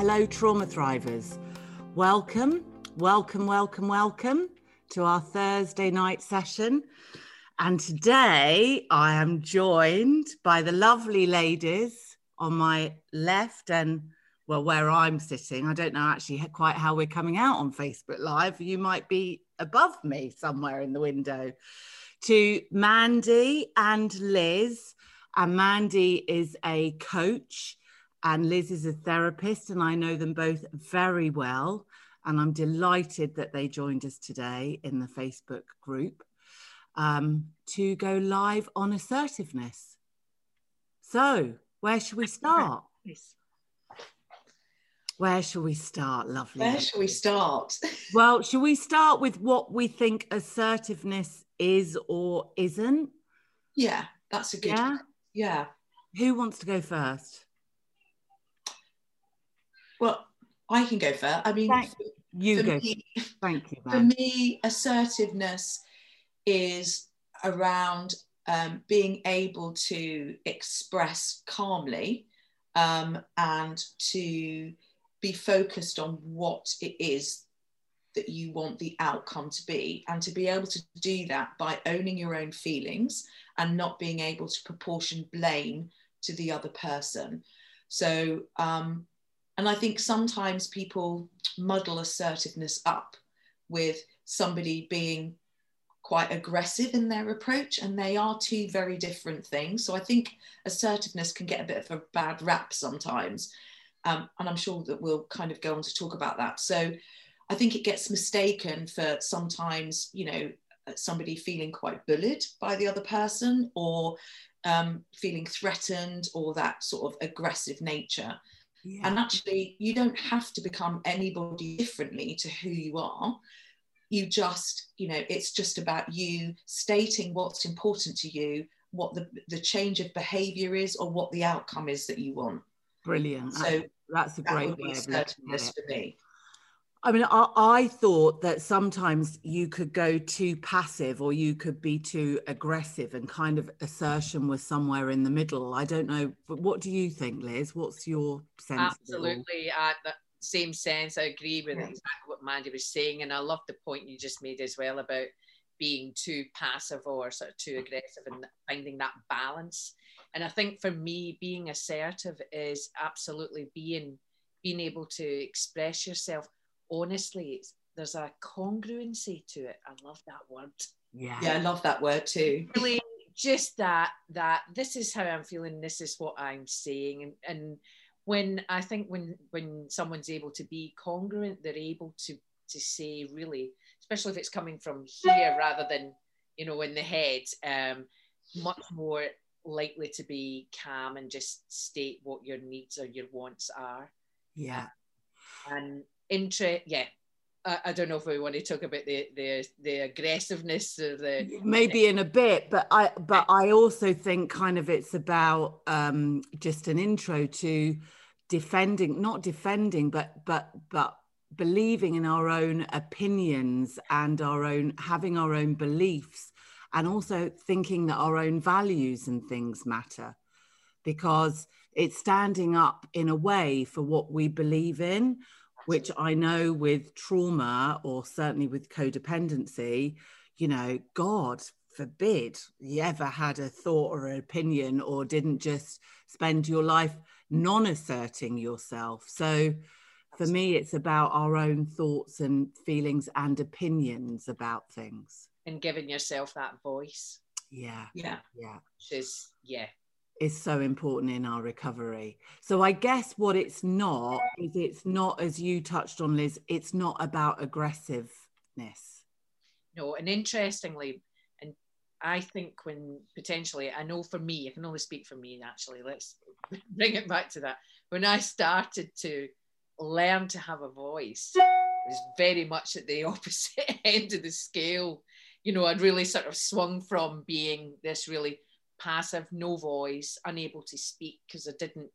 hello, trauma thrivers. Welcome, welcome, welcome, welcome to our Thursday night session. And today I am joined by the lovely ladies on my left and well, where I'm sitting. I don't know actually quite how we're coming out on Facebook Live. You might be above me somewhere in the window. To Mandy and Liz. And Mandy is a coach and Liz is a therapist, and I know them both very well. And I'm delighted that they joined us today in the Facebook group um, to go live on assertiveness. So, where should we start? Where shall we start, lovely? Where shall we start? well, shall we start with what we think assertiveness is or isn't? Yeah, that's a good. Yeah. Yeah. Who wants to go first? Well, I can go first. I mean, Thank you go. Me, Thank you. Man. For me, assertiveness is around um, being able to express calmly um, and to be focused on what it is that you want the outcome to be, and to be able to do that by owning your own feelings and not being able to proportion blame to the other person. So, um, and I think sometimes people muddle assertiveness up with somebody being quite aggressive in their approach, and they are two very different things. So I think assertiveness can get a bit of a bad rap sometimes. Um, and I'm sure that we'll kind of go on to talk about that. So I think it gets mistaken for sometimes, you know, somebody feeling quite bullied by the other person or um, feeling threatened or that sort of aggressive nature. Yeah. And actually, you don't have to become anybody differently to who you are. You just, you know, it's just about you stating what's important to you, what the, the change of behavior is, or what the outcome is that you want. Brilliant. So that's a great way of looking at it. for me. I mean, I, I, thought that sometimes you could go too passive or you could be too aggressive and kind of assertion was somewhere in the middle. I don't know, but what do you think, Liz? What's your sense? Absolutely. Uh, the same sense. I agree with yeah. exactly what Mandy was saying. And I love the point you just made as well about being too passive or sort of too aggressive and finding that balance. And I think for me, being assertive is absolutely being being able to express yourself honestly, it's, there's a congruency to it. I love that word. Yeah, yeah, I love that word too. Really, just that that this is how I'm feeling. This is what I'm saying, and and when I think when when someone's able to be congruent, they're able to to say really, especially if it's coming from here rather than you know in the head, um, much more likely to be calm and just state what your needs or your wants are. Yeah. And interest. Yeah, I, I, don't know if we want to talk about the the the aggressiveness of the maybe in a bit, but I but I also think kind of it's about um, just an intro to defending, not defending, but but but believing in our own opinions and our own having our own beliefs and also thinking that our own values and things matter because it's standing up in a way for what we believe in which I know with trauma or certainly with codependency, you know, God forbid you ever had a thought or an opinion or didn't just spend your life non asserting yourself. So for me, it's about our own thoughts and feelings and opinions about things. And giving yourself that voice. Yeah. Yeah. Yeah. Which is, yeah, is so important in our recovery. So I guess what it's not is it's not as you touched on Liz, it's not about aggressiveness. No, and interestingly, and I think when potentially, I know for me, I can only speak for me actually, let's bring it back to that. When I started to learn to have a voice, it was very much at the opposite end of the scale. You know, I'd really sort of swung from being this really passive, no voice, unable to speak because I didn't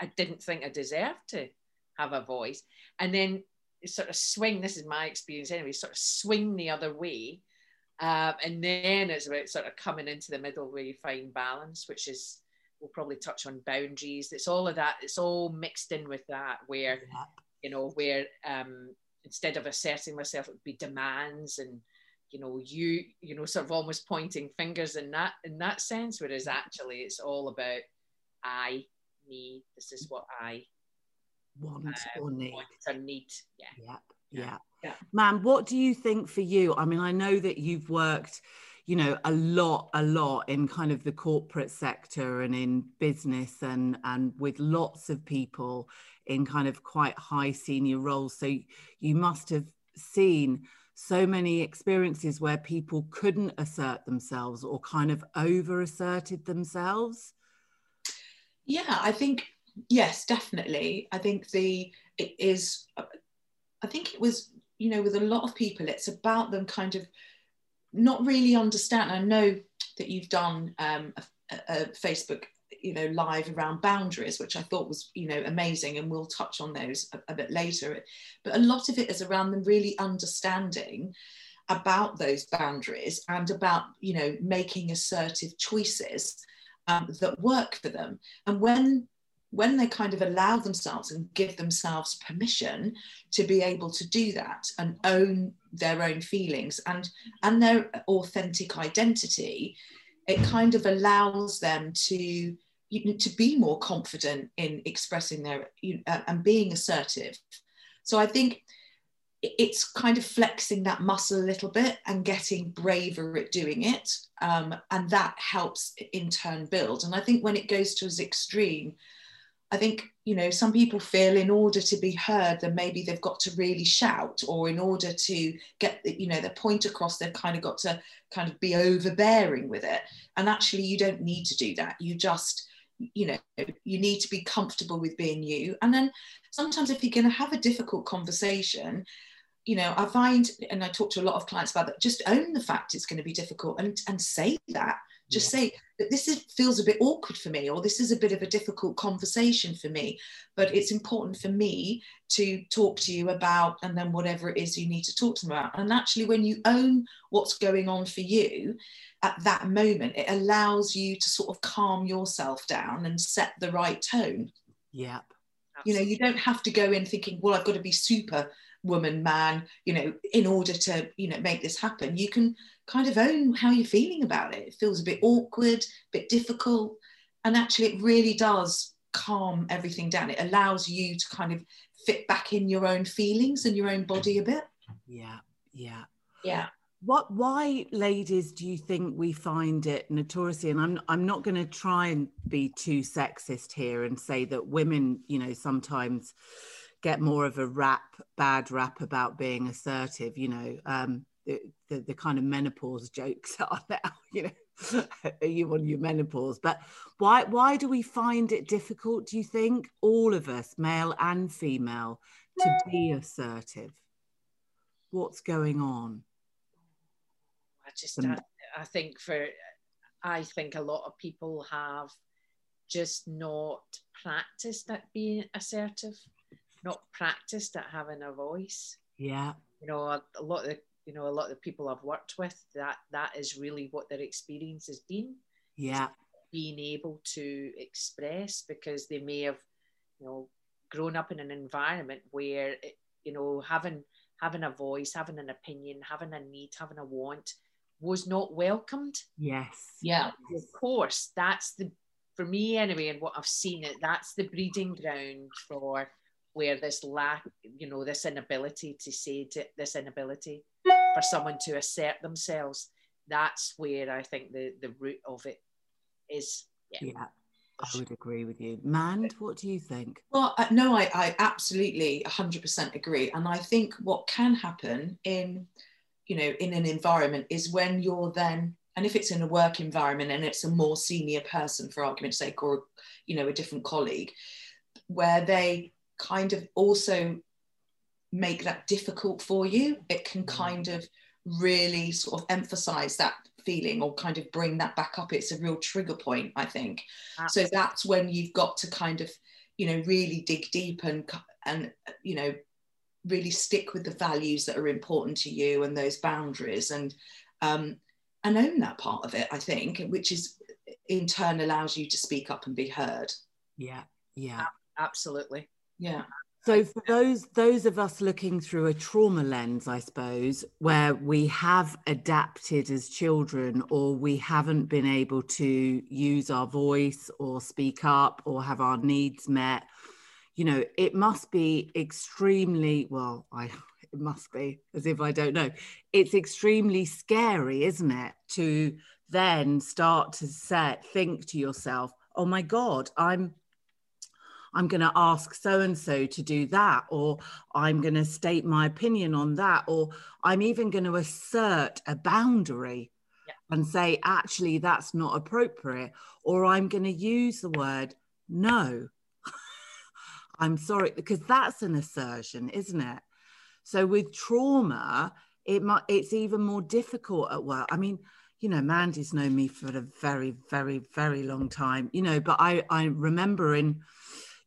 I didn't think I deserved to have a voice. And then sort of swing, this is my experience anyway, sort of swing the other way. Um, and then it's about sort of coming into the middle where you find balance, which is we'll probably touch on boundaries. It's all of that. It's all mixed in with that, where Yeah. you know, where um, instead of asserting myself, it would be demands and you know, you you know, sort of almost pointing fingers in that in that sense. Whereas actually, it's all about I, me. This is what I Want uh, or need. want or need. Yeah. Yeah, Yeah. yeah. Yeah. Mand, what do you think for you? I mean, I know that you've worked, you know, a lot, a lot in kind of the corporate sector and in business and and with lots of people in kind of quite high senior roles. So you must have seen so many experiences where people couldn't assert themselves or kind of over asserted themselves. Yeah, I think yes, definitely. I think the it is. I think it was you know with a lot of people, it's about them kind of not really understand. I know that you've done um, a, a Facebook you know live around boundaries which i thought was you know amazing and we'll touch on those a, a bit later. But a lot of it is around them really understanding about those boundaries and about you know making assertive choices um, that work for them. And when when they kind of allow themselves and give themselves permission to be able to do that and own their own feelings and and their authentic identity it kind of allows them to you to be more confident in expressing their you know, and being assertive. So i think it's kind of flexing that muscle a little bit and getting braver at doing it um, and that helps in turn build. And i think when it goes to as extreme i think you know some people feel in order to be heard then maybe they've got to really shout or in order to get you know their point across they've kind of got to kind of be overbearing with it. And actually you don't need to do that. You just you know you need to be comfortable with being you. And then sometimes if you're going to have a difficult conversation you know i find and i talk to a lot of clients about that just own the fact it's going to be difficult and and say that just Yeah. say that this is, feels a bit awkward for me or this is a bit of a difficult conversation for me but it's important for me to talk to you about and then whatever it is you need to talk to them about and actually when you own what's going on for you at that moment it allows you to sort of calm yourself down and set the right tone Yeah. you know you don't have to go in thinking well i've got to be super woman man you know in order to you know make this happen you can kind of own how you're feeling about it it feels a bit awkward a bit difficult and actually it really does calm everything down it allows you to kind of fit back in your own feelings and your own body a bit Yeah. Yeah. yeah What why ladies do you think we find it notoriously and I'm I'm not going to try and be too sexist here and say that women, you know, sometimes get more of a rap bad rap about being assertive, you know, um the, the, the kind of menopause jokes are now, you know, are you on your menopause? But why why do we find it difficult, do you think, all of us, male and female, to be assertive? What's going on? I just, Um, I, I think for, I think a lot of people have just not practiced at being assertive, not practiced at having a voice. Yeah. You know, a, a lot of the, you know, a lot of the people I've worked with, that that is really what their experience has been, Yeah. being able to express because they may have, you know, grown up in an environment where, it, you know, having having a voice, having an opinion, having a need, having a want was not welcomed. Yes. yeah Of course, that's the for me anyway, and what I've seen it, that's the breeding ground for where this lack, you know, this inability to say to, this inability for someone to assert themselves. That's where I think the the root of it is. Yeah. I would agree with you. Mand, what do you think? Well, uh, no, I, I absolutely 100% agree. And I think what can happen in, you know, in an environment is when you're then, and if it's in a work environment and it's a more senior person, for argument's sake, or, you know, a different colleague, where they kind of also make that difficult for you, it can kind of really sort of emphasize that feeling or kind of bring that back up. It's a real trigger point, I think. So that's when you've got to kind of, you know, really dig deep and and you know, really stick with the values that are important to you and those boundaries and um, and own that part of it. I think, which is in turn allows you to speak up and be heard. Yeah, yeah. Absolutely. Yeah. So for those those of us looking through a trauma lens, I suppose, where we have adapted as children or we haven't been able to use our voice or speak up or have our needs met, you know, it must be extremely well, I it must be as if I don't know. It's extremely scary, isn't it, to then start to set think to yourself, "Oh my god, I'm I'm going to ask so and so to do that, or I'm going to state my opinion on that, or I'm even going to assert a boundary yeah. and say, actually, that's not appropriate, or I'm going to use the word no. I'm sorry, because that's an assertion, isn't it? So with trauma, it might it's even more difficult at work. I mean, you know, Mandy's known me for a very, very, very long time, you know, but I I remember in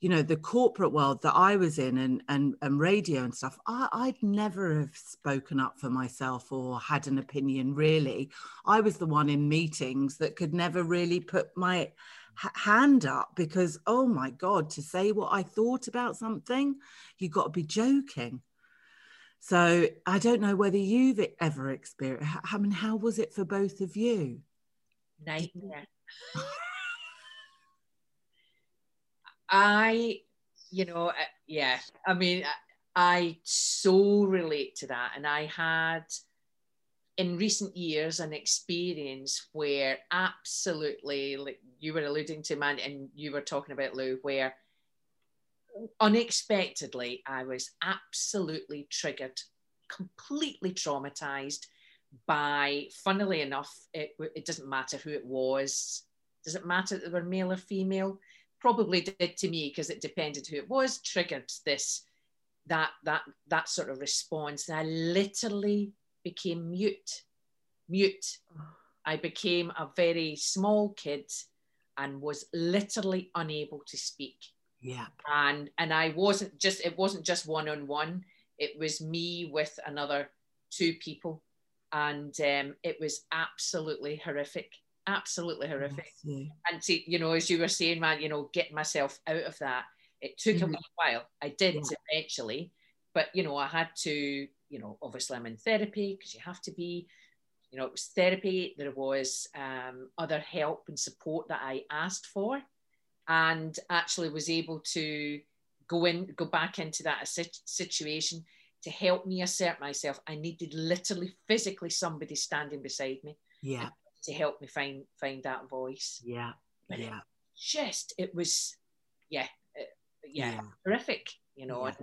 you know the corporate world that i was in and and, and radio and stuff I, i'd never have spoken up for myself or had an opinion really. I was the one in meetings that could never really put my hand up because oh my god to say what i thought about something you got to be joking. So i don't know whether you've ever experienced i mean how was it for both of you? Nightmare I, you know, yeah, I mean, I so relate to that. And I had in recent years an experience where absolutely, like you were alluding to, Mand, and you were talking about Lou, where unexpectedly I was absolutely triggered, completely traumatized by, funnily enough, it, it doesn't matter who it was. Does it matter that they were male or female? Probably did to me because it depended who it was triggered this that that that sort of response. And i literally became mute mute. I became a very small kid and was literally unable to speak. Yeah. And and i wasn't just it wasn't just one on one it was me with another two people. And um, it was absolutely horrific absolutely horrific. And to, you know, as you were saying, Mand, you know, getting myself out of that, it took mm-hmm. a while. I did yeah. eventually, but you know, I had to, you know, obviously I'm in therapy because you have to be. You know, it was therapy. There was um, other help and support that I asked for, and actually was able to go in, go back into that situation to help me assert myself. I needed literally, physically somebody standing beside me. Yeah to help me find find that voice. Yeah, but yeah. It just it was, yeah, it, yeah, yeah, horrific. You know, yeah. And,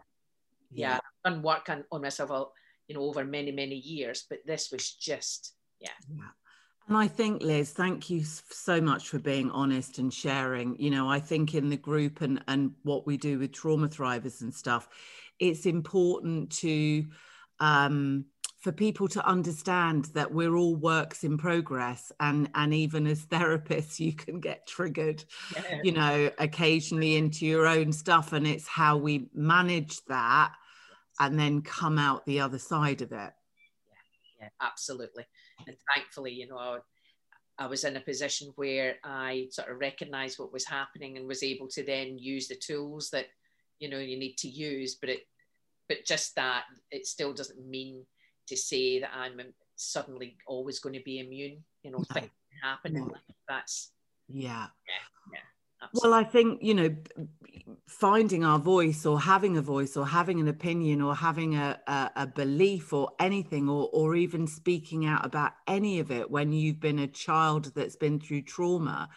yeah, I've done work on, on myself, you know, over many many years, but this was just, yeah. yeah. And I think, Liz, thank you so much for being honest and sharing. You know, I think in the group and and what we do with trauma thrivers and stuff, it's important to um, for people to understand that we're all works in progress and and even as therapists you can get triggered yeah. you know occasionally into your own stuff and it's how we manage that and then come out the other side of it. Yeah, yeah absolutely. And thankfully you know I was in a position where I sort of recognized what was happening and was able to then use the tools that you know you need to use but it but just that it still doesn't mean to say that I'm suddenly always going to be immune. You know, no. things happen. No. That's yeah. Yeah. yeah well, I think you know, finding our voice or having a voice or having an opinion or having a, a, a belief or anything or or even speaking out about any of it when you've been a child that's been through trauma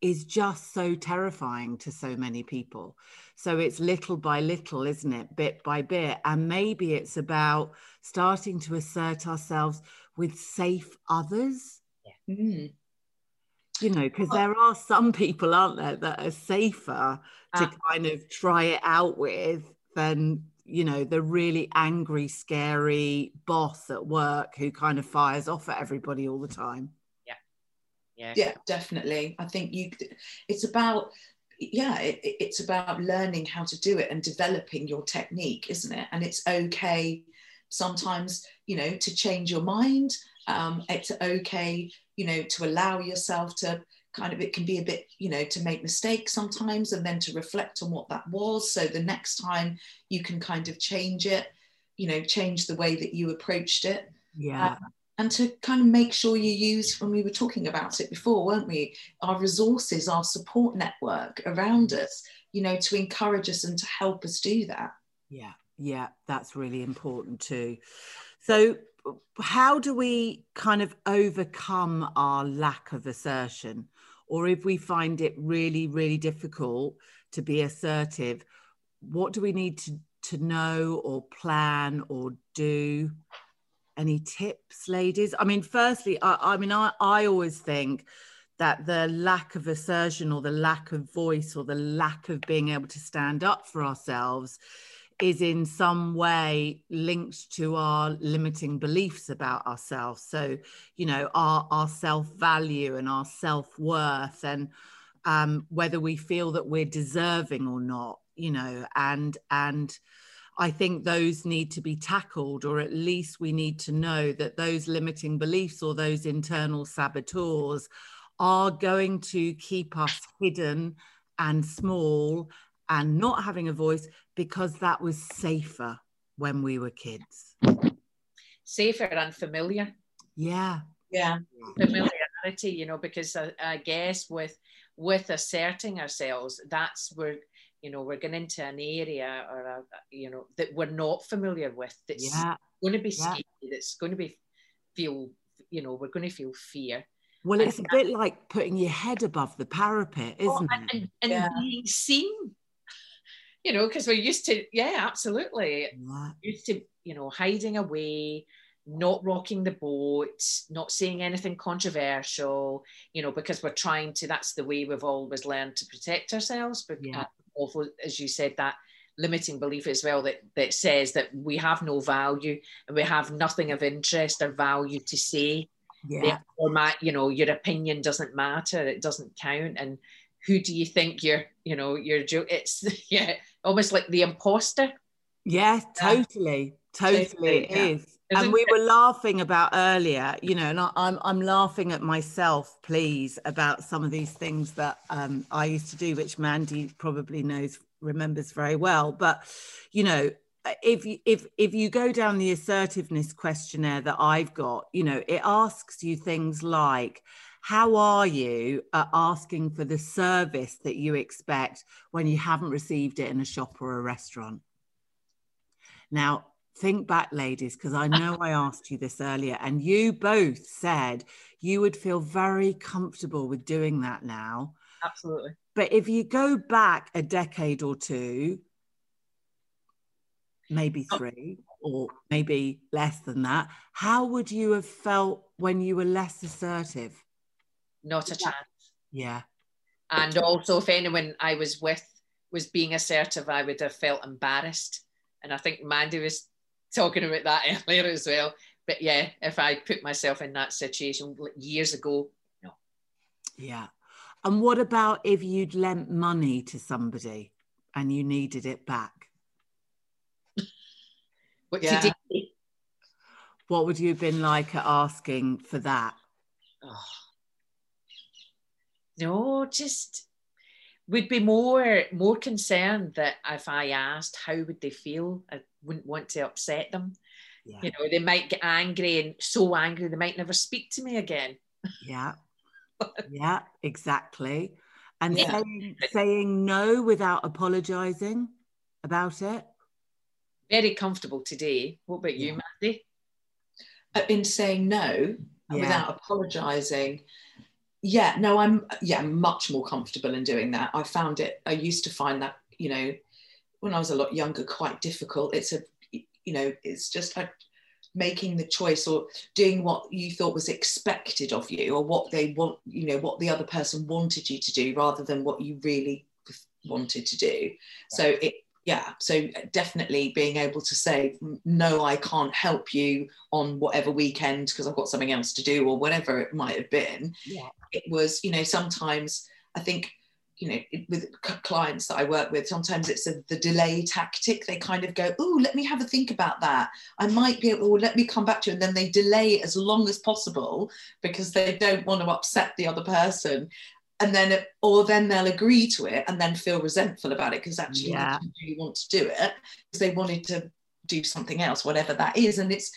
is just so terrifying to so many people. So it's little by little, isn't it? Bit by bit. And maybe it's about starting to assert ourselves with safe others. Yeah. Mm. You know, because there are some people, aren't there, that are safer to ah. kind of try it out with than, you know, the really angry, scary boss at work who kind of fires off at everybody all the time yeah yeah definitely i think you it's about yeah it, it's about learning how to do it and developing your technique isn't it and it's okay sometimes you know to change your mind um, it's okay you know to allow yourself to kind of it can be a bit you know to make mistakes sometimes and then to reflect on what that was. So the next time you can kind of change it you know change the way that you approached it. Yeah. Um, and to kind of make sure you use when we were talking about it before weren't we our resources our support network around us you know to encourage us and to help us do that. Yeah yeah that's really important too. So how do we kind of overcome our lack of assertion? Or if we find it really really difficult to be assertive what do we need to, to know or plan or do? Any tips ladies? I mean firstly i, I mean I, I always think that the lack of assertion or the lack of voice or the lack of being able to stand up for ourselves is in some way linked to our limiting beliefs about ourselves. So you know our our self-value and our self-worth and um, whether we feel that we're deserving or not you know and and i think those need to be tackled or at least we need to know that those limiting beliefs or those internal saboteurs are going to keep us hidden and small and not having a voice because that was safer when we were kids. Safer and familiar. Yeah. Yeah. Familiarity, you know, because I, I guess with with asserting ourselves, that's where you know we're going into an area or a, you know that we're not familiar with. That's yeah. going to be yeah. scary. That's going to be feel you know we're going to feel fear. Well, it's and, a bit like putting your head above the parapet, oh, isn't oh, and, it? And, and yeah. being seen you know, because we're used to, yeah, absolutely. Used to, you know, hiding away, not rocking the boat, not saying anything controversial, you know, because we're trying to, that's the way we've always learned to protect ourselves. But yeah. Uh, also, as you said, that limiting belief as well that, that says that we have no value and we have nothing of interest or value to say. Yeah. Or my, you know, your opinion doesn't matter, it doesn't count. And who do you think you're, you know, you're, it's, yeah, almost like the imposter. Yeah, totally. Totally, totally it yeah. is. Isn't and we were laughing about earlier, you know, and I, am I'm, I'm laughing at myself, please, about some of these things that um, I used to do, which Mandy probably knows, remembers very well. But, you know, if you, if if you go down the assertiveness questionnaire that I've got, you know, it asks you things like, how are you at asking for the service that you expect when you haven't received it in a shop or a restaurant? Now, think back, ladies, because I know I asked you this earlier, and you both said you would feel very comfortable with doing that now. Absolutely. But if you go back a decade or two, maybe oh. three, or maybe less than that, how would you have felt when you were less assertive? Not a chance. Yeah. And also, if anyone I was with was being assertive, I would have felt embarrassed. And I think Mandy was talking about that earlier as well. But yeah, if I put myself in that situation years ago, no. Yeah. And what about if you'd lent money to somebody and you needed it back? what yeah. What would you have been like at asking for that? Oh no, just would be more more concerned that if I asked how would they feel, I wouldn't want to upset them. Yeah. You know, they might get angry and so angry they might never speak to me again. Yeah. yeah, exactly. And yeah. saying saying no without apologizing about it. Very comfortable today. What about yeah. you, Mandy? Uh, in saying no yeah. without apologizing yeah no i'm yeah much more comfortable in doing that. I found it i used to find that you know when i was a lot younger quite difficult. It's a you know it's just like making the choice or doing what you thought was expected of you or what they want you know what the other person wanted you to do rather than what you really wanted to do. So it yeah so uh, definitely being able to say no i can't help you on whatever weekend because i've got something else to do or whatever it might have been. Yeah. it was you know sometimes i think you know with clients that i work with sometimes it's a, the delay tactic. They kind of go oh let me have a think about that. I might be able or let me come back to you and then they delay as long as possible because they don't want to upset the other person and then it, or then they'll agree to it and then feel resentful about it because actually Yeah. they didn't really want to do it because they wanted to do something else whatever that is and it's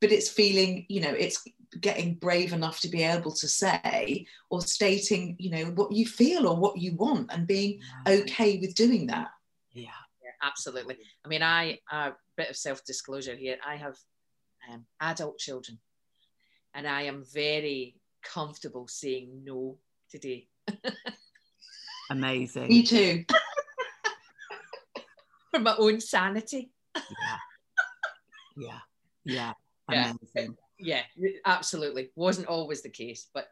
but it's feeling you know it's getting brave enough to be able to say or stating you know what you feel or what you want and being okay with doing that yeah Yeah, absolutely. I mean, I a bit of self disclosure here. I have um, adult children, and I am very comfortable saying no today amazing me too for my own sanity. yeah yeah yeah Yeah. amazing Yeah, absolutely. Wasn't always the case, but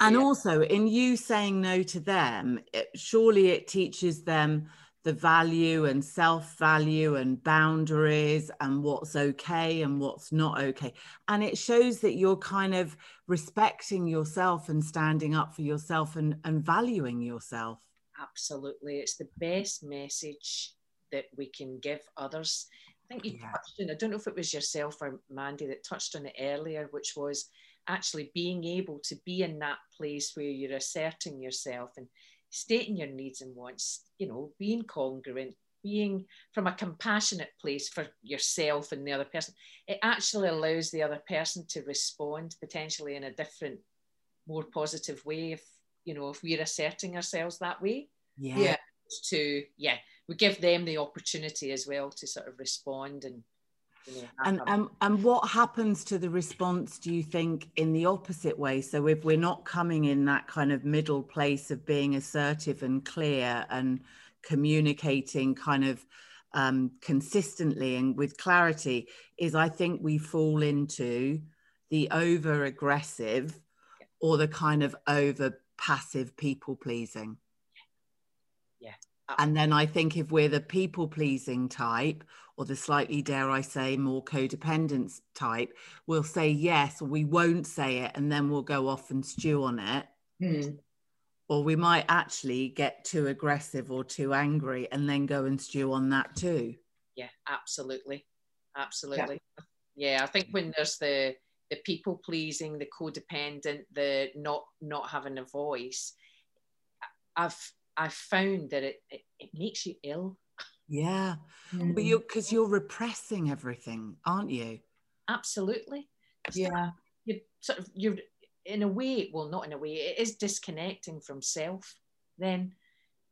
and also in you saying no to them it, surely it teaches them the value and self value and boundaries and what's okay and what's not okay. And it shows that you're kind of respecting yourself and standing up for yourself and, and valuing yourself. Absolutely. It's the best message that we can give others. I think you Yeah. touched on i don't know if it was yourself or mandy that touched on it earlier which was actually being able to be in that place where you're asserting yourself and stating your needs and wants you know being congruent being from a compassionate place for yourself and the other person. It actually allows the other person to respond potentially in a different more positive way if you know if we're asserting ourselves that way. Yeah, yeah. To yeah we give them the opportunity as well to sort of respond and you know have and and and what happens to the response do you think in the opposite way? So if we're not coming in that kind of middle place of being assertive and clear and communicating kind of um, consistently and with clarity is i think we fall into the over aggressive or the kind of over passive people pleasing Yeah. and then i think if we're the people pleasing type or the slightly, dare I say, more codependence type, we'll say yes, or we won't say it, and then we'll go off and stew on it. Hmm. Or we might actually get too aggressive or too angry and then go and stew on that too. yeah absolutely absolutely yeah. i think when there's the the people pleasing the codependent the not not having a voice i've i've found that it it, it makes you ill Yeah. Hmm. But you're because you're repressing everything, aren't you? absolutely yeah you sort of you're in a way well not in a way it is disconnecting from self then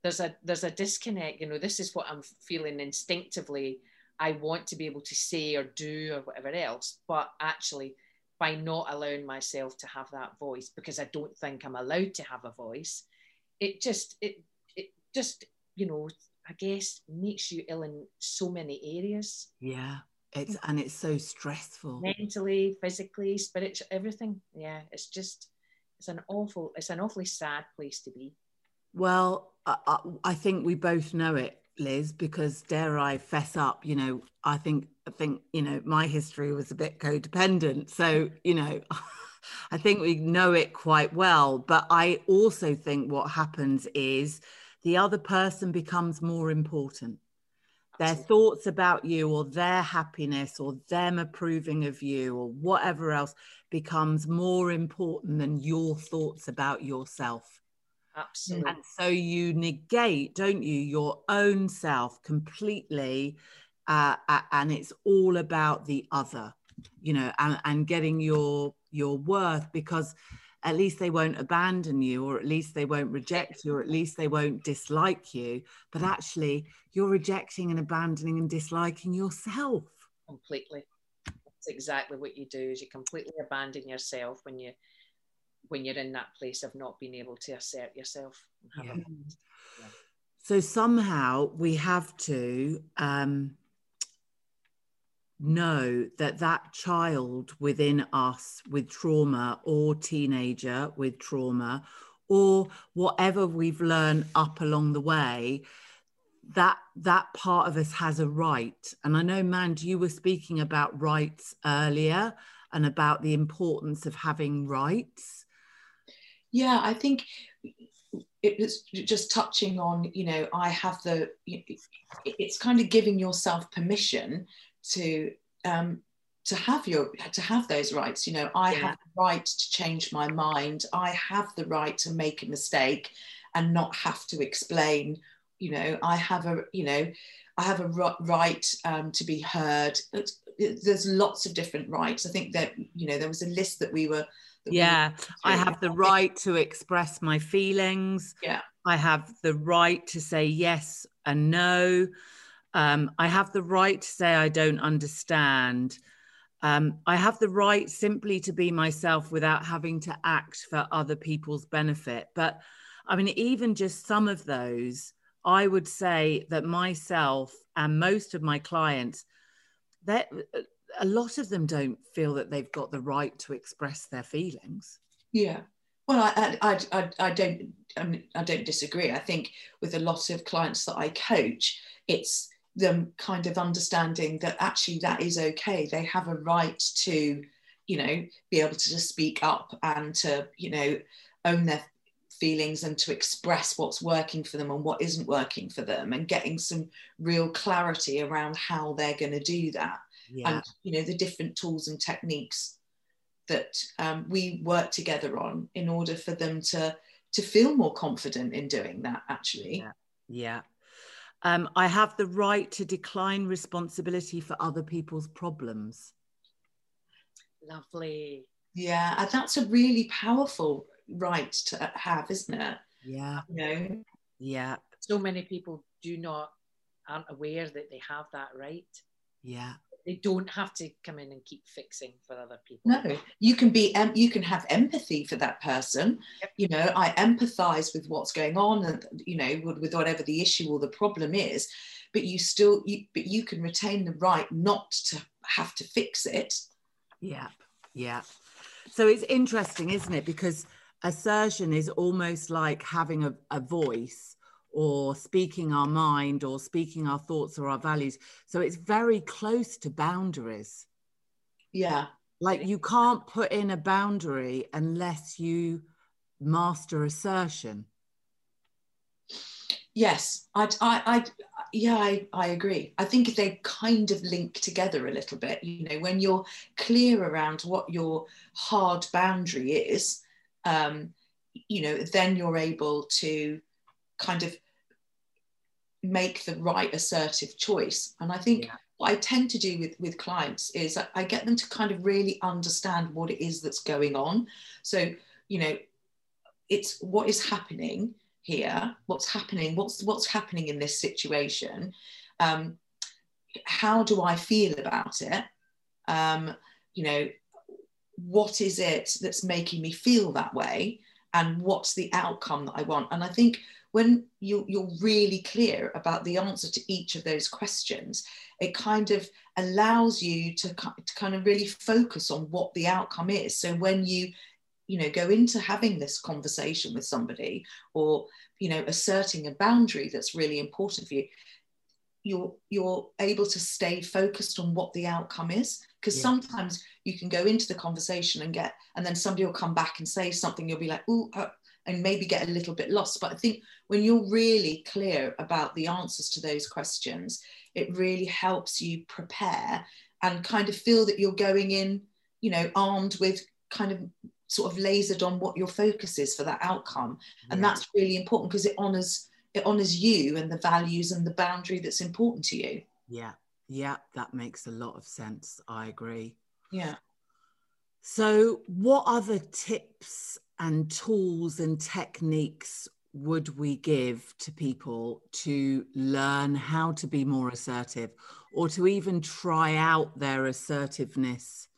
there's a there's a disconnect you know this is what i'm feeling instinctively i want to be able to say or do or whatever else but actually by not allowing myself to have that voice because i don't think i'm allowed to have a voice it just it it just you know i guess makes you ill in so many areas Yeah. It's and it's so stressful. mentally, physically, spiritual, everything. Yeah, it's just it's an awful, it's an awfully sad place to be. Well, I, I, I think we both know it, Liz, because dare I fess up, you know, I think I think, you know, my history was a bit codependent. So, you know, I think we know it quite well. But I also think what happens is the other person becomes more important. Their Absolutely. thoughts about you or their happiness or them approving of you or whatever else becomes more important than your thoughts about yourself. Absolutely. And so you negate, don't you, your own self completely. Uh, and it's all about the other, you know, and, and getting your your worth because at least they won't abandon you or at least they won't reject you or at least they won't dislike you but actually you're rejecting and abandoning and disliking yourself completely. That's exactly what you do is you completely abandon yourself when you when you're in that place of not being able to assert yourself. and have a- Yeah. so somehow we have to um, know that that child within us with trauma or teenager with trauma or whatever we've learned up along the way that that part of us has a right. And i know mand you were speaking about rights earlier and about the importance of having rights. Yeah i think it was just touching on you know i have the it's kind of giving yourself permission to um to have your to have those rights you know i Yeah. have the right to change my mind i have the right to make a mistake and not have to explain you know i have a you know i have a right um, to be heard It's- it- there's lots of different rights i think that you know there was a list that we were that we Yeah, I have the right to express my feelings. Yeah. I have the right to say yes and no. Um, I have the right to say I don't understand. Um, I have the right simply to be myself without having to act for other people's benefit. But I mean, even just some of those, I would say that myself and most of my clients, that a lot of them don't feel that they've got the right to express their feelings. Yeah. Well, I, I, I, I, don't, I, mean, I don't disagree. I think with a lot of clients that I coach, it's them kind of understanding that actually that is okay. They have a right to, you know, be able to just speak up and to, you know, own their feelings and to express what's working for them and what isn't working for them and getting some real clarity around how they're going to do that Yeah. and you know the different tools and techniques that um, we work together on in order for them to to feel more confident in doing that actually Yeah. Yeah. Um, I have the right to decline responsibility for other people's problems. Lovely. yeah and that's a really powerful right to have isn't it Yeah. you know Yeah. So many people do not aren't aware that they have that right. Yeah. They don't have to come in and keep fixing for other people. no you can be em- you can have empathy for that person Yep. you know i empathize with what's going on and you know with, with whatever the issue or the problem is but you still you, but you can retain the right not to have to fix it Yeah. Yeah. So it's interesting, isn't it? Because assertion is almost like having a, a voice or speaking our mind or speaking our thoughts or our values. So it's very close to boundaries. yeah Like you can't put in a boundary unless you master assertion. Yes, I, I, I yeah, I, I agree. I think they kind of link together a little bit. You know, when you're clear around what your hard boundary is, um, you know, then you're able to kind of make the right assertive choice. And I think Yeah. what I tend to do with, with clients is I- I get them to kind of really understand what it is that's going on. So, you know, it's what is happening here what's happening what's what's happening in this situation um, how do i feel about it um, you know what is it that's making me feel that way and what's the outcome that i want and i think when you, you're really clear about the answer to each of those questions it kind of allows you to, to kind of really focus on what the outcome is so when you you know go into having this conversation with somebody or you know asserting a boundary that's really important for you you're you're able to stay focused on what the outcome is because Yeah. sometimes you can go into the conversation and get and then somebody will come back and say something you'll be like oh and maybe get a little bit lost. But i think when you're really clear about the answers to those questions it really helps you prepare and kind of feel that you're going in you know armed with kind of sort of lasered on what your focus is for that outcome. And that's really important because it honors it honors you and the values and the boundary that's important to you. Yeah, yeah, that makes a lot of sense. I agree. yeah. So, what other tips and tools and techniques would we give to people to learn how to be more assertive or to even try out their assertiveness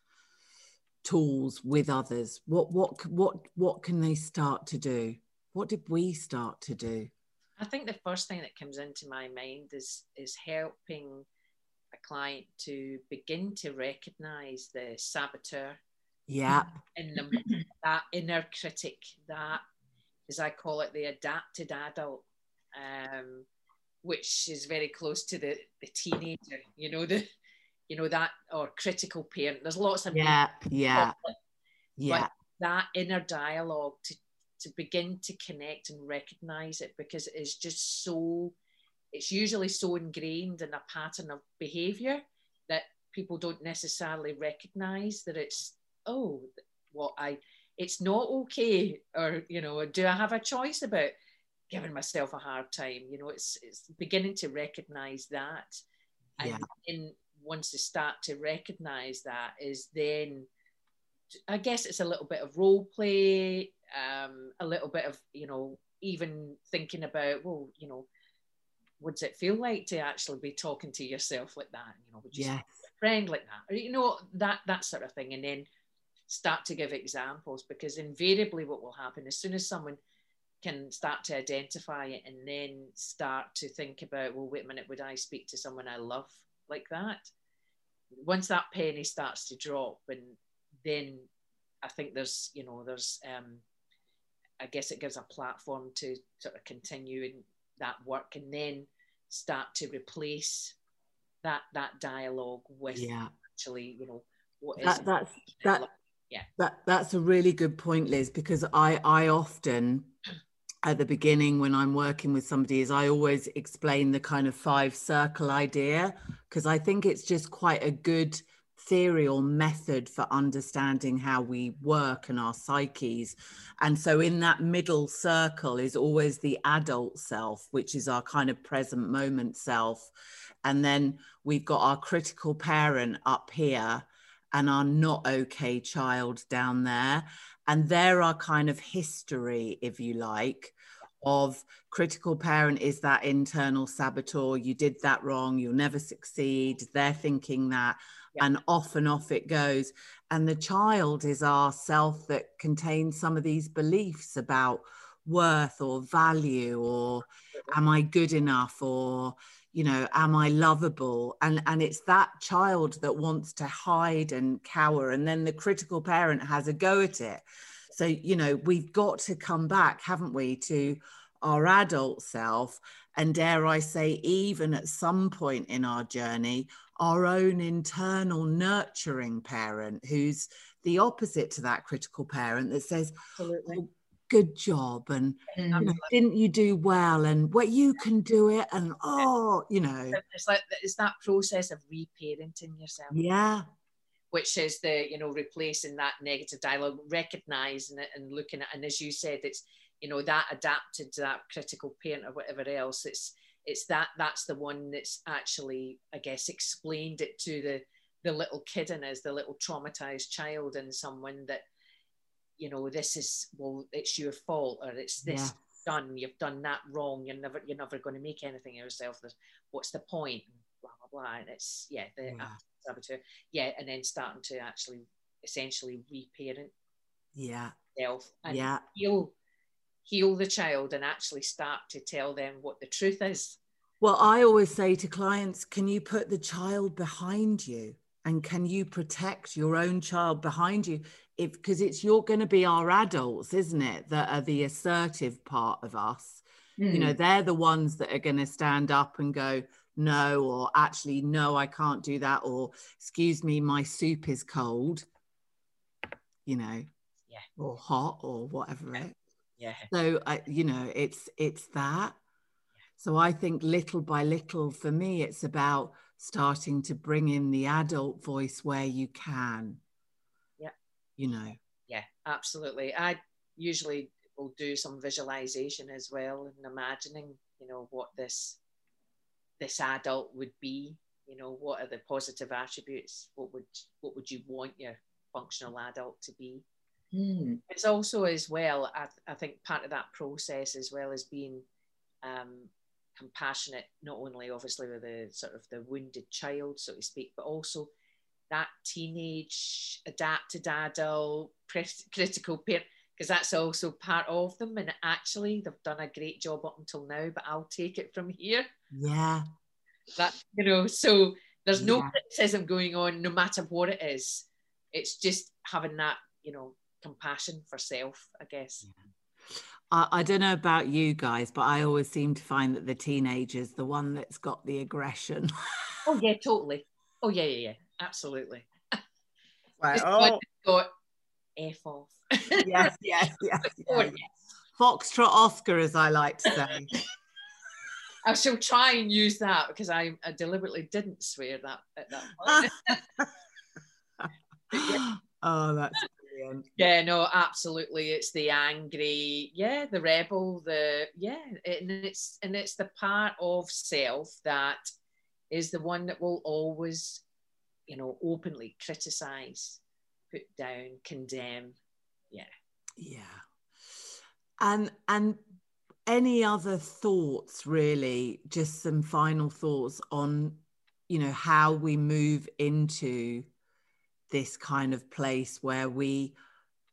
tools with others? What what what what can they start to do? What did we start to do? I think the first thing that comes into my mind is is helping a client to begin to recognize the saboteur Yeah, in them, that inner critic, that as I call it, the adapted adult, um, which is very close to the, the teenager, you know, the you know, that or critical parent. There's lots of yeah, yeah, but yeah, that inner dialogue to to begin to connect and recognize it because it is just so it's usually so ingrained in a pattern of behavior that people don't necessarily recognize that it's oh what I it's not okay or you know do I have a choice about giving myself a hard time you know it's it's beginning to recognize that and Yeah. then once they start to recognize that is then I guess it's a little bit of role play, um, a little bit of, you know, even thinking about, well, you know, what does it feel like to actually be talking to yourself like that? You know, would you Yes. friend like that? Or, you know, that that sort of thing. And then start to give examples because invariably what will happen as soon as someone can start to identify it and then start to think about, well, wait a minute, would I speak to someone I love like that? Once that penny starts to drop and then I think there's, you know, there's, um, I guess it gives a platform to sort of continue in that work and then start to replace that that dialogue with Yeah. actually, you know, what is That, that's that Yeah. that that's a really good point liz because i i often at the beginning when i'm working with somebody is i always explain the kind of five circle idea because i think it's just quite a good theory or method for understanding how we work and our psyches and so in that middle circle is always the adult self which is our kind of present moment self and then we've got our critical parent up here and our not okay child down there. And there are kind of history, if you like, of critical parent is that internal saboteur. You did that wrong. You'll never succeed. They're thinking that. Yeah. And off and off it goes. And the child is our self that contains some of these beliefs about worth or value or am I good enough or you know am i lovable and and it's that child that wants to hide and cower and then the critical parent has a go at it so you know we've got to come back haven't we to our adult self and dare i say even at some point in our journey our own internal nurturing parent who's the opposite to that critical parent that says oh, Absolutely. Good job and Mm. you know, didn't you do well and what you can do it and oh you know It's like it's that process of reparenting yourself. yeah which is the you know replacing that negative dialogue recognizing it and looking at and as you said it's you know that adapted to that critical parent or whatever else it's it's that that's the one that's actually i guess explained it to the the little kid in us the little traumatized child and someone that you know this is well it's your fault or it's this Yeah. done you've done that wrong you're never you're never going to make anything of yourself There's, what's the point? Blah blah blah and it's yeah the Yeah. saboteur yeah and then starting to actually essentially reparent yeah. self and yeah. heal heal the child and actually start to tell them what the truth is. Well i always say to clients can you put the child behind you? And can you protect your own child behind you if because it's you're going to be our adults isn't it that are the assertive part of us. You know hmm. they're the ones that are going to stand up and go no or actually no i can't do that or excuse me my soup is cold you know Yeah. or hot or whatever it yeah. So I, you know it's it's that. So i think little by little for me it's about starting to bring in the adult voice where you can. Yeah. You know. Yeah absolutely. I usually will do some visualization as well and imagining you know what this this adult would be you know what are the positive attributes? What would what would you want your functional adult to be? Mm. it's also as well I, I think part of that process as well as being um, compassionate not only obviously with the sort of the wounded child so to speak but also that teenage adapted adult crit- critical parent because that's also part of them and actually they've done a great job up until now but i'll take it from here. Yeah. That you know so there's no Yeah. criticism going on no matter what it is. It's just having that you know compassion for self i guess. I, I don't know about you guys but i always seem to find that the teenager's the one that's got the aggression. Oh yeah totally. Oh yeah yeah yeah absolutely Like, oh, got f off yes yes yes, Oh, yes. foxtrot oscar as i like to say I shall try and use that because I, I deliberately didn't swear that at that point. oh, that's brilliant. Yeah, no, absolutely. It's the angry, yeah, the rebel, the yeah, and it's and it's the part of self that is the one that will always, you know, openly criticize, put down, condemn. Yeah. Yeah. And and any other thoughts really just some final thoughts on you know how we move into this kind of place where we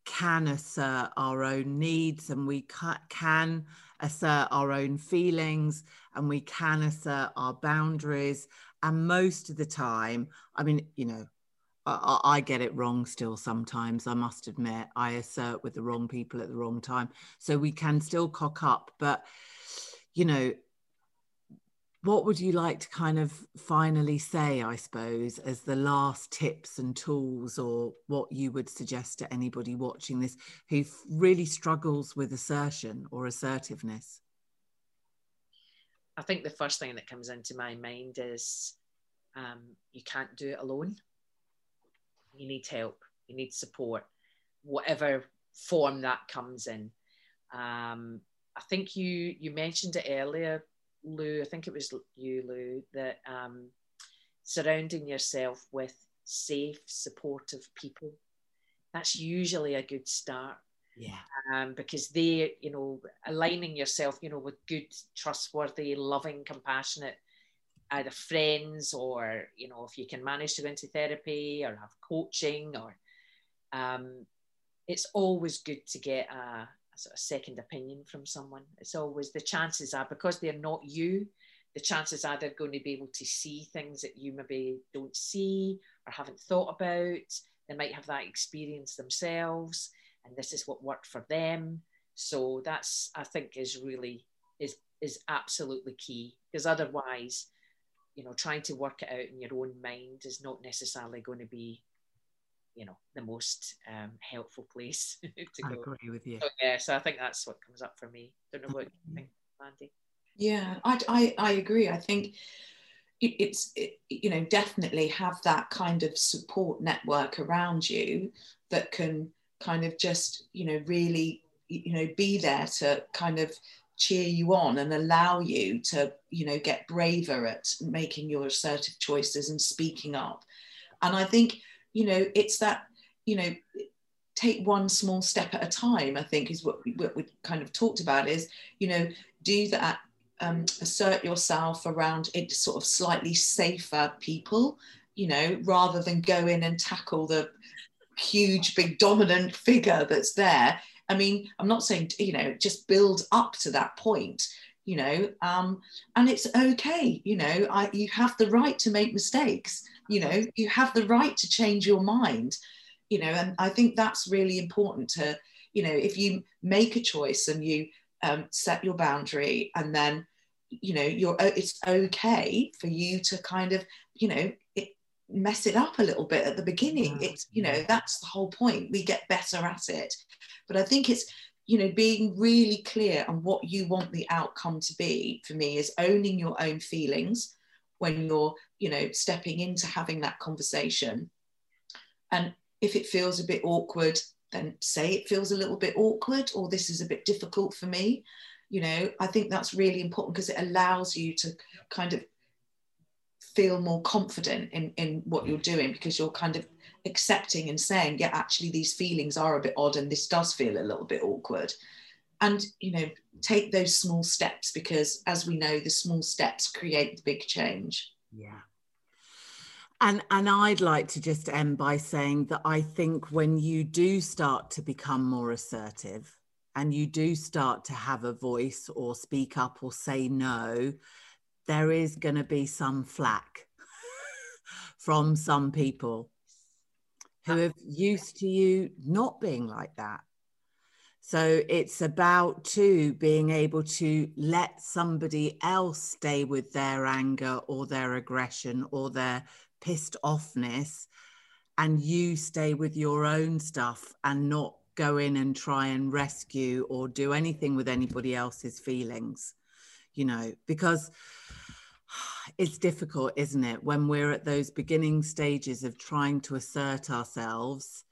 can assert our own needs and we can assert our own feelings and we can assert our boundaries and most of the time i mean you know I, I, get it wrong still sometimes, I must admit. I assert with the wrong people at the wrong time. So we can still cock up. But, you know, what would you like to kind of finally say, I suppose, as the last tips and tools, or what you would suggest to anybody watching this who really struggles with assertion or assertiveness? I think the first thing that comes into my mind is um, you can't do it alone you need help, you need support, whatever form that comes in. Um, I think you you mentioned it earlier, Lou. I think it was you, Lou, that um, surrounding yourself with safe, supportive people. That's usually a good start. Yeah. Um, because they, you know, aligning yourself, you know, with good, trustworthy, loving, compassionate either friends or you know if you can manage to go into therapy or have coaching or um, it's always good to get a, a, sort of second opinion from someone. It's always the chances are because they're not you the chances are they're going to be able to see things that you maybe don't see or haven't thought about. They might have that experience themselves and this is what worked for them so that's i think is really is is absolutely key because otherwise you know, trying to work it out in your own mind is not necessarily going to be, you know, the most um, helpful place to go. I agree with you. So, yeah, so I think that's what comes up for me. Don't know what you mm-hmm. think, Mandy. Yeah, I, I, I agree. I think it's, it, you know, definitely have that kind of support network around you that can kind of just, you know, really, you know, be there to kind of cheer you on and allow you to you know get braver at making your assertive choices and speaking up. And i think you know it's that you know take one small step at a time i think is what we, what we kind of talked about is you know do that um, assert yourself around it sort of slightly safer people you know rather than go in and tackle the huge big dominant figure that's there. I mean, I'm not saying, you know, just build up to that point, you know, um, and it's okay, you know, I, you have the right to make mistakes, you know, you have the right to change your mind, you know, and I think that's really important to, you know, if you make a choice and you um, set your boundary and then, you know, you're, it's okay for you to kind of, you know, mess it up a little bit at the beginning. It's, you know, that's the whole point. We get better at it. But I think it's, you know, being really clear on what you want the outcome to be for me is owning your own feelings when you're, you know, stepping into having that conversation. And if it feels a bit awkward, then say it feels a little bit awkward or this is a bit difficult for me. You know, I think that's really important because it allows you to kind of feel more confident in, in what mm. you're doing because you're kind of accepting and saying, yeah, actually, these feelings are a bit odd and this does feel a little bit awkward. And, you know, take those small steps because, as we know, the small steps create the big change. Yeah. And, and I'd like to just end by saying that I think when you do start to become more assertive and you do start to have a voice or speak up or say no, there is going to be some flack from some people who are used to you not being like that. So it's about too being able to let somebody else stay with their anger or their aggression or their pissed offness, and you stay with your own stuff and not go in and try and rescue or do anything with anybody else's feelings. You know, because it's difficult, isn't it, when we're at those beginning stages of trying to assert ourselves.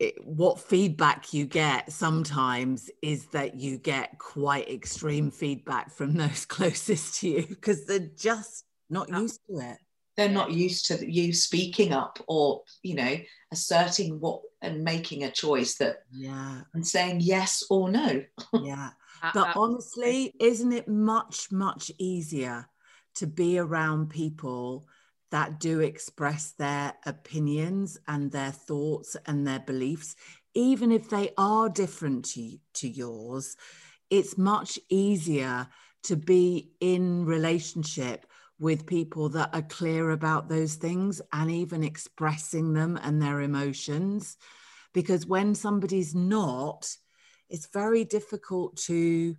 It, what feedback you get sometimes is that you get quite extreme feedback from those closest to you because they're just not used to it. They're not used to you speaking up or you know asserting what and making a choice that yeah. and saying yes or no. Yeah but honestly isn't it much much easier to be around people that do express their opinions and their thoughts and their beliefs even if they are different to, to yours it's much easier to be in relationship with people that are clear about those things and even expressing them and their emotions. Because when somebody's not, it's very difficult to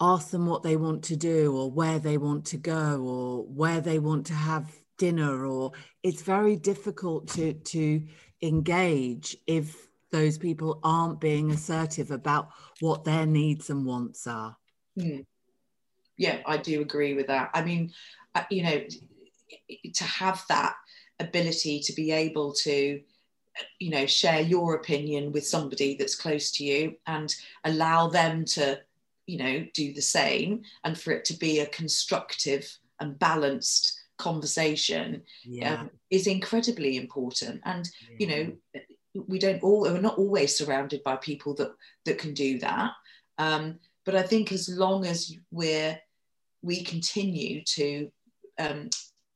ask them what they want to do or where they want to go or where they want to have dinner or it's very difficult to to engage if those people aren't being assertive about what their needs and wants are mm yeah, I do agree with that. I mean, uh, you know, to have that ability to be able to you know share your opinion with somebody that's close to you and allow them to you know do the same and for it to be a constructive and balanced conversation yeah. um, is incredibly important and yeah. you know we don't all we're not always surrounded by people that that can do that um, but i think as long as we're we continue to um,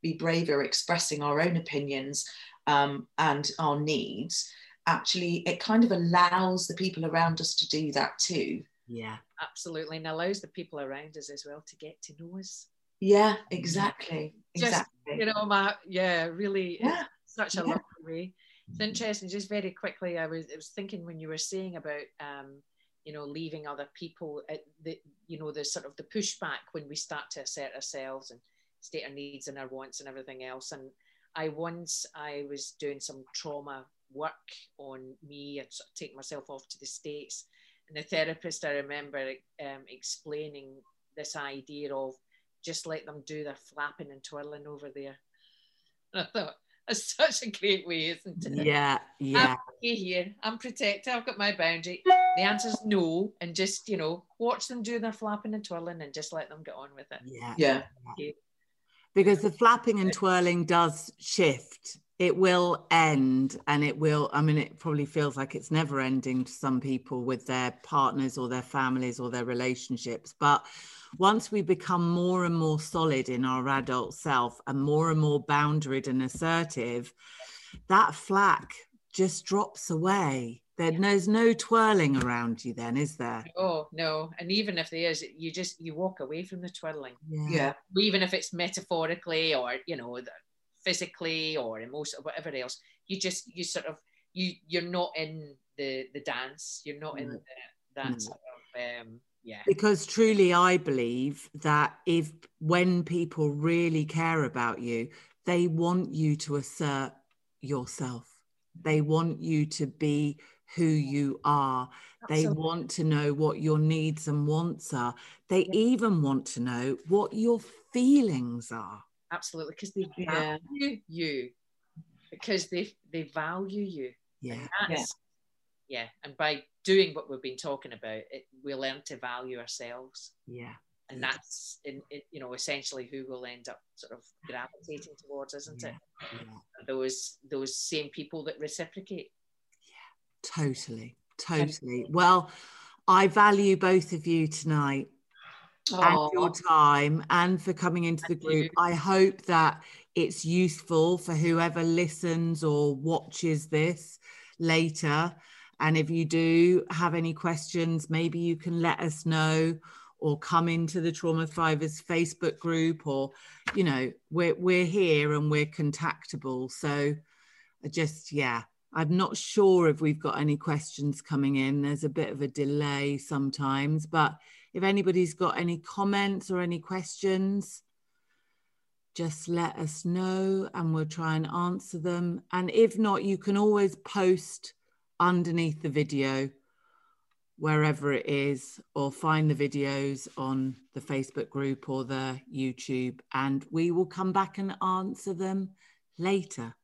be braver expressing our own opinions um, and our needs, actually, it kind of allows the people around us to do that too. Yeah, absolutely. And allows the people around us as well to get to know us. Yeah, exactly. Just, exactly. You know, my, yeah, really, yeah. such a yeah. lovely way. It's interesting. Just very quickly, I was, I was thinking when you were saying about um, you know leaving other people at the you know the sort of the pushback when we start to assert ourselves and state our needs and our wants and everything else and i once i was doing some trauma work on me and sort of take myself off to the states and the therapist i remember um, explaining this idea of just let them do their flapping and twirling over there and i thought that's such a great way, isn't it? Yeah, yeah. I'm here. I'm protected. I've got my boundary. The answer is no, and just you know, watch them do their flapping and twirling, and just let them get on with it. Yeah, yeah. Okay. Because the flapping and twirling does shift. It will end, and it will. I mean, it probably feels like it's never ending to some people with their partners or their families or their relationships, but once we become more and more solid in our adult self and more and more boundaried and assertive, that flack just drops away. there's no twirling around you then, is there? Oh no. And even if there is, you just you walk away from the twirling. Yeah. yeah. Even if it's metaphorically or you know physically or emotionally or whatever else, you just you sort of you you're not in the the dance. You're not in the, that mm. sort of um yeah because truly i believe that if when people really care about you they want you to assert yourself they want you to be who you are Absolutely. they want to know what your needs and wants are they yeah. even want to know what your feelings are absolutely because they value yeah. you because they they value you yeah yeah yeah and by doing what we've been talking about, it, we learn to value ourselves. Yeah. And that's, in, in, you know, essentially who will end up sort of gravitating towards, isn't yeah. it? Yeah. Those those same people that reciprocate. Yeah, totally, totally. Well, I value both of you tonight. Oh. and your time and for coming into the group. I hope that it's useful for whoever listens or watches this later and if you do have any questions, maybe you can let us know or come into the Trauma Thrivers Facebook group or, you know, we're, we're here and we're contactable. So just, yeah, I'm not sure if we've got any questions coming in. There's a bit of a delay sometimes, but if anybody's got any comments or any questions, just let us know and we'll try and answer them. And if not, you can always post underneath the video wherever it is, or find the videos on the Facebook group or the YouTube, and we will come back and answer them later.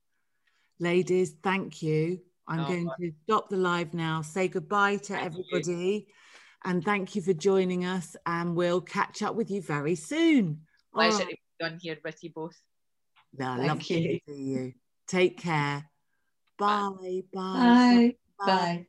Ladies, thank you. I'm Oh, going my- to stop the live now, say goodbye to Thank you. everybody, and thank you for joining us. And we'll catch up with you very soon. All Pleasure right. to be on here with you both. No, Thank lovely you. to see you. Take care. Bye. Bye. Bye. Bye.